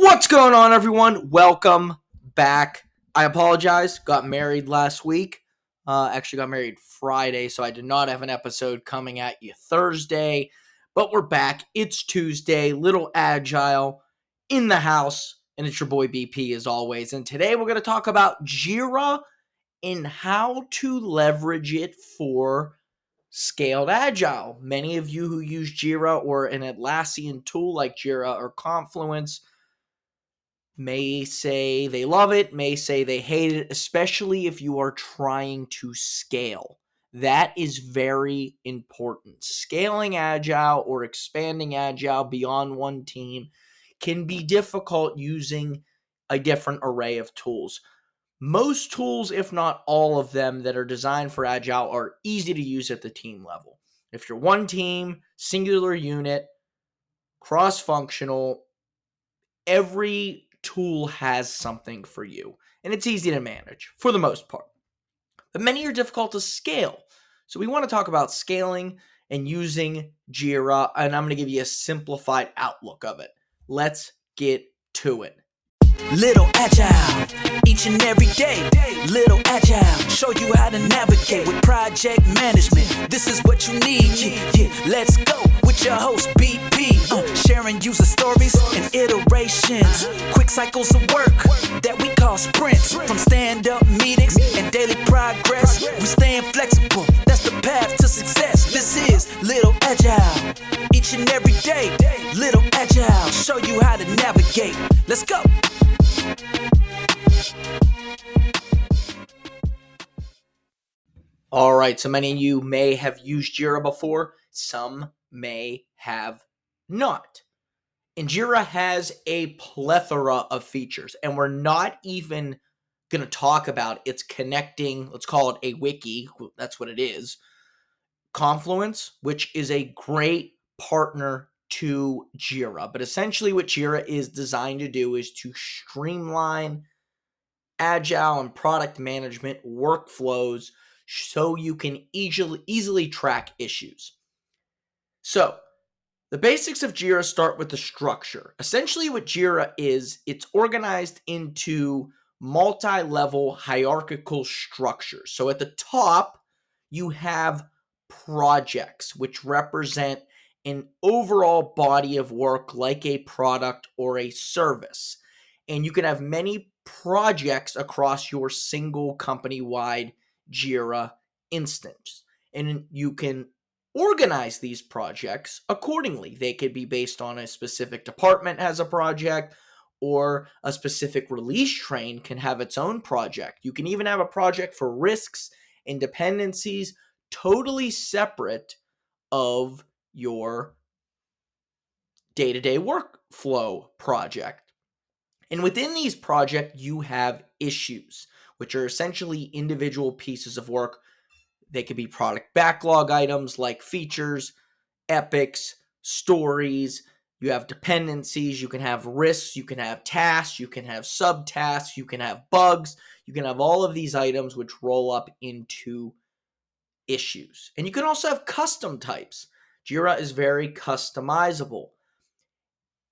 What's going on, everyone? Welcome back. I apologize. Got married last week. Uh, actually, got married Friday, so I did not have an episode coming at you Thursday. But we're back. It's Tuesday. Little agile in the house, and it's your boy BP as always. And today we're going to talk about Jira and how to leverage it for scaled agile. Many of you who use Jira or an Atlassian tool like Jira or Confluence may say they love it, may say they hate it, especially if you are trying to scale. That is very important. Scaling agile or expanding agile beyond one team can be difficult using a different array of tools. Most tools, if not all of them, that are designed for agile are easy to use at the team level. If you're one team, singular unit, cross functional, every tool has something for you, and it's easy to manage for the most part. But many are difficult to scale. So we want to talk about scaling and using Jira, and I'm going to give you a simplified outlook of it. Let's get to it. Little agile, each and every day. Little agile, show you how to navigate with project management. This is what you need. Yeah, yeah. let's go with your host BP, cycles of work that we call sprints. From stand-up meetings and daily progress, we staying flexible. That's the path to success. This is Little Agile, each and every day. Little Agile, show you how to navigate. Let's go. All right, so many of you may have used Jira before, some may have not. And Jira has a plethora of features, and we're not even going to talk about its connecting, let's call it a wiki, that's what it is, Confluence, which is a great partner to Jira. But essentially, what Jira is designed to do is to streamline agile and product management workflows so you can easily easily track issues. So, the basics of Jira start with the structure. Essentially what Jira is, it's organized into multi-level hierarchical structures. So at the top, you have projects which represent an overall body of work like a product or a service. And you can have many projects across your single company wide Jira instance. And you can organize these projects accordingly. They could be based on a specific department has a project or a specific release train can have its own project. You can even have a project for risks and dependencies totally separate of your day-to-day workflow project. And within these projects, you have issues, which are essentially individual pieces of work they could be product backlog items like features, epics, stories. You have dependencies, you can have risks, you can have tasks, you can have subtasks, you can have bugs, you can have all of these items which roll up into issues. And you can also have custom types. Jira is very customizable.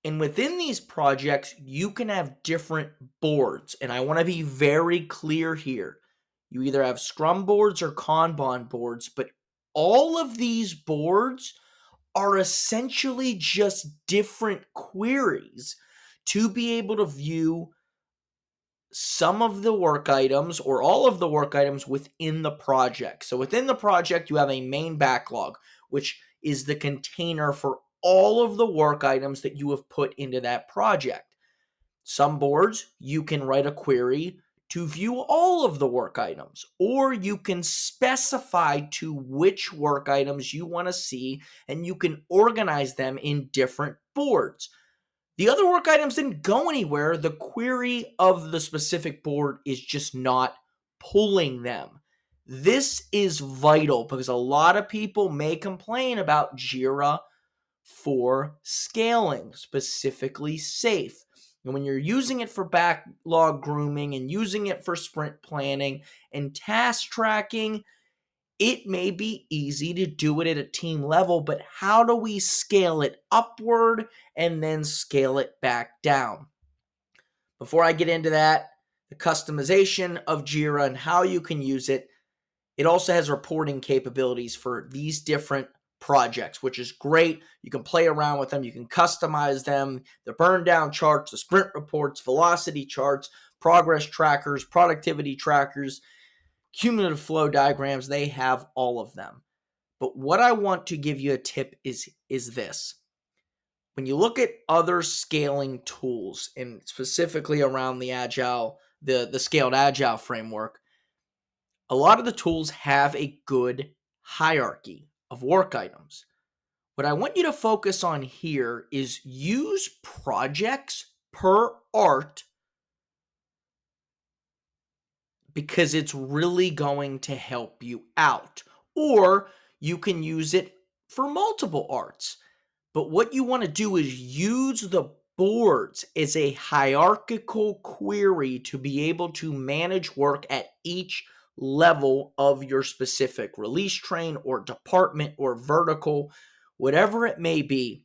And within these projects, you can have different boards. And I want to be very clear here. You either have Scrum boards or Kanban boards, but all of these boards are essentially just different queries to be able to view some of the work items or all of the work items within the project. So within the project, you have a main backlog, which is the container for all of the work items that you have put into that project. Some boards, you can write a query to view all of the work items, or you can specify to which work items you want to see, and you can organize them in different boards. The other work items didn't go anywhere. The query of the specific board is just not pulling them. This is vital because a lot of people may complain about Jira for scaling, specifically SAFe. And when you're using it for backlog grooming and using it for sprint planning and task tracking, it may be easy to do it at a team level, but how do we scale it upward and then scale it back down? Before I get into that, the customization of Jira and how you can use it, it also has reporting capabilities for these different projects, which is great. You can play around with them, you can customize them, the burn down charts, the sprint reports, velocity charts, progress trackers, productivity trackers, cumulative flow diagrams, they have all of them. But what I want to give you a tip is is this. When you look at other scaling tools and specifically around the agile the the scaled agile framework, a lot of the tools have a good hierarchy of work items. What I want you to focus on here is use projects per art because it's really going to help you out. Or you can use it for multiple arts. But what you want to do is use the boards as a hierarchical query to be able to manage work at each level of your specific release train or department or vertical, whatever it may be.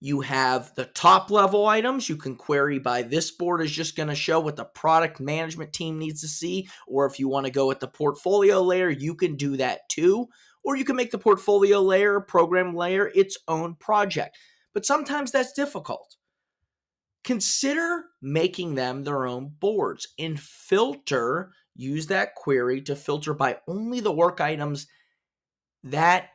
You have the top level items. You can query by this board is just going to show what the product management team needs to see. Or if you want to go at the portfolio layer, you can do that too. Or you can make the portfolio layer, program layer, its own project. But sometimes that's difficult. Consider making them their own boards and filter use that query to filter by only the work items that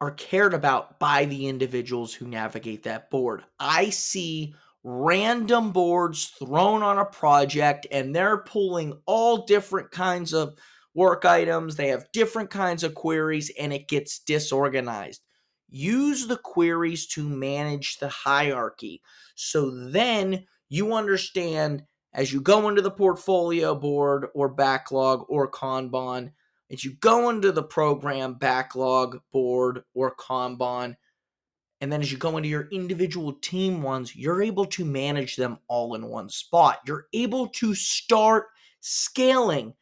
are cared about by the individuals who navigate that board. I see random boards thrown on a project and they're pulling all different kinds of work items. They have different kinds of queries and it gets disorganized. Use the queries to manage the hierarchy. So then you understand as you go into the portfolio board or backlog or Kanban, as you go into the program backlog board or Kanban, and then as you go into your individual team ones, you're able to manage them all in one spot. You're able to start scaling.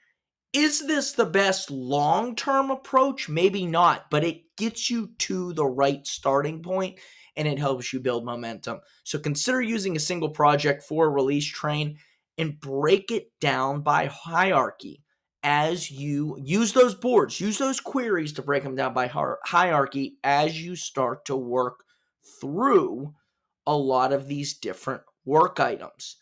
Is this the best long term approach? Maybe not, but it gets you to the right starting point and it helps you build momentum. So consider using a single project for a release train and break it down by hierarchy as you use those boards, use those queries to break them down by hierarchy as you start to work through a lot of these different work items.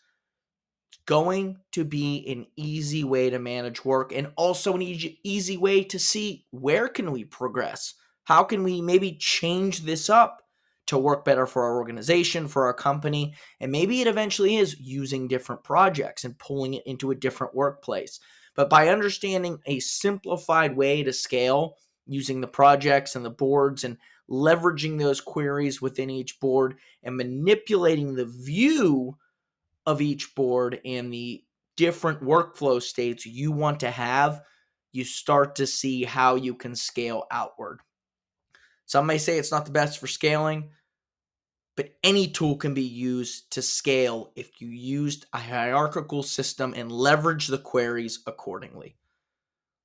It's going to be an easy way to manage work and also an easy, easy way to see where can we progress? How can we maybe change this up to work better for our organization, for our company. And maybe it eventually is using different projects and pulling it into a different workplace. But by understanding a simplified way to scale using the projects and the boards and leveraging those queries within each board and manipulating the view of each board and the different workflow states you want to have, you start to see how you can scale outward. Some may say it's not the best for scaling, but any tool can be used to scale if you used a hierarchical system and leverage the queries accordingly.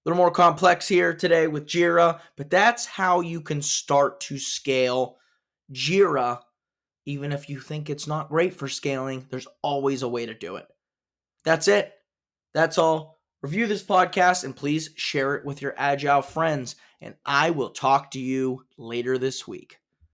A little more complex here today with Jira, but that's how you can start to scale Jira. Even if you think it's not great for scaling, there's always a way to do it. That's it. That's all. Review this podcast and please share it with your agile friends. And I will talk to you later this week.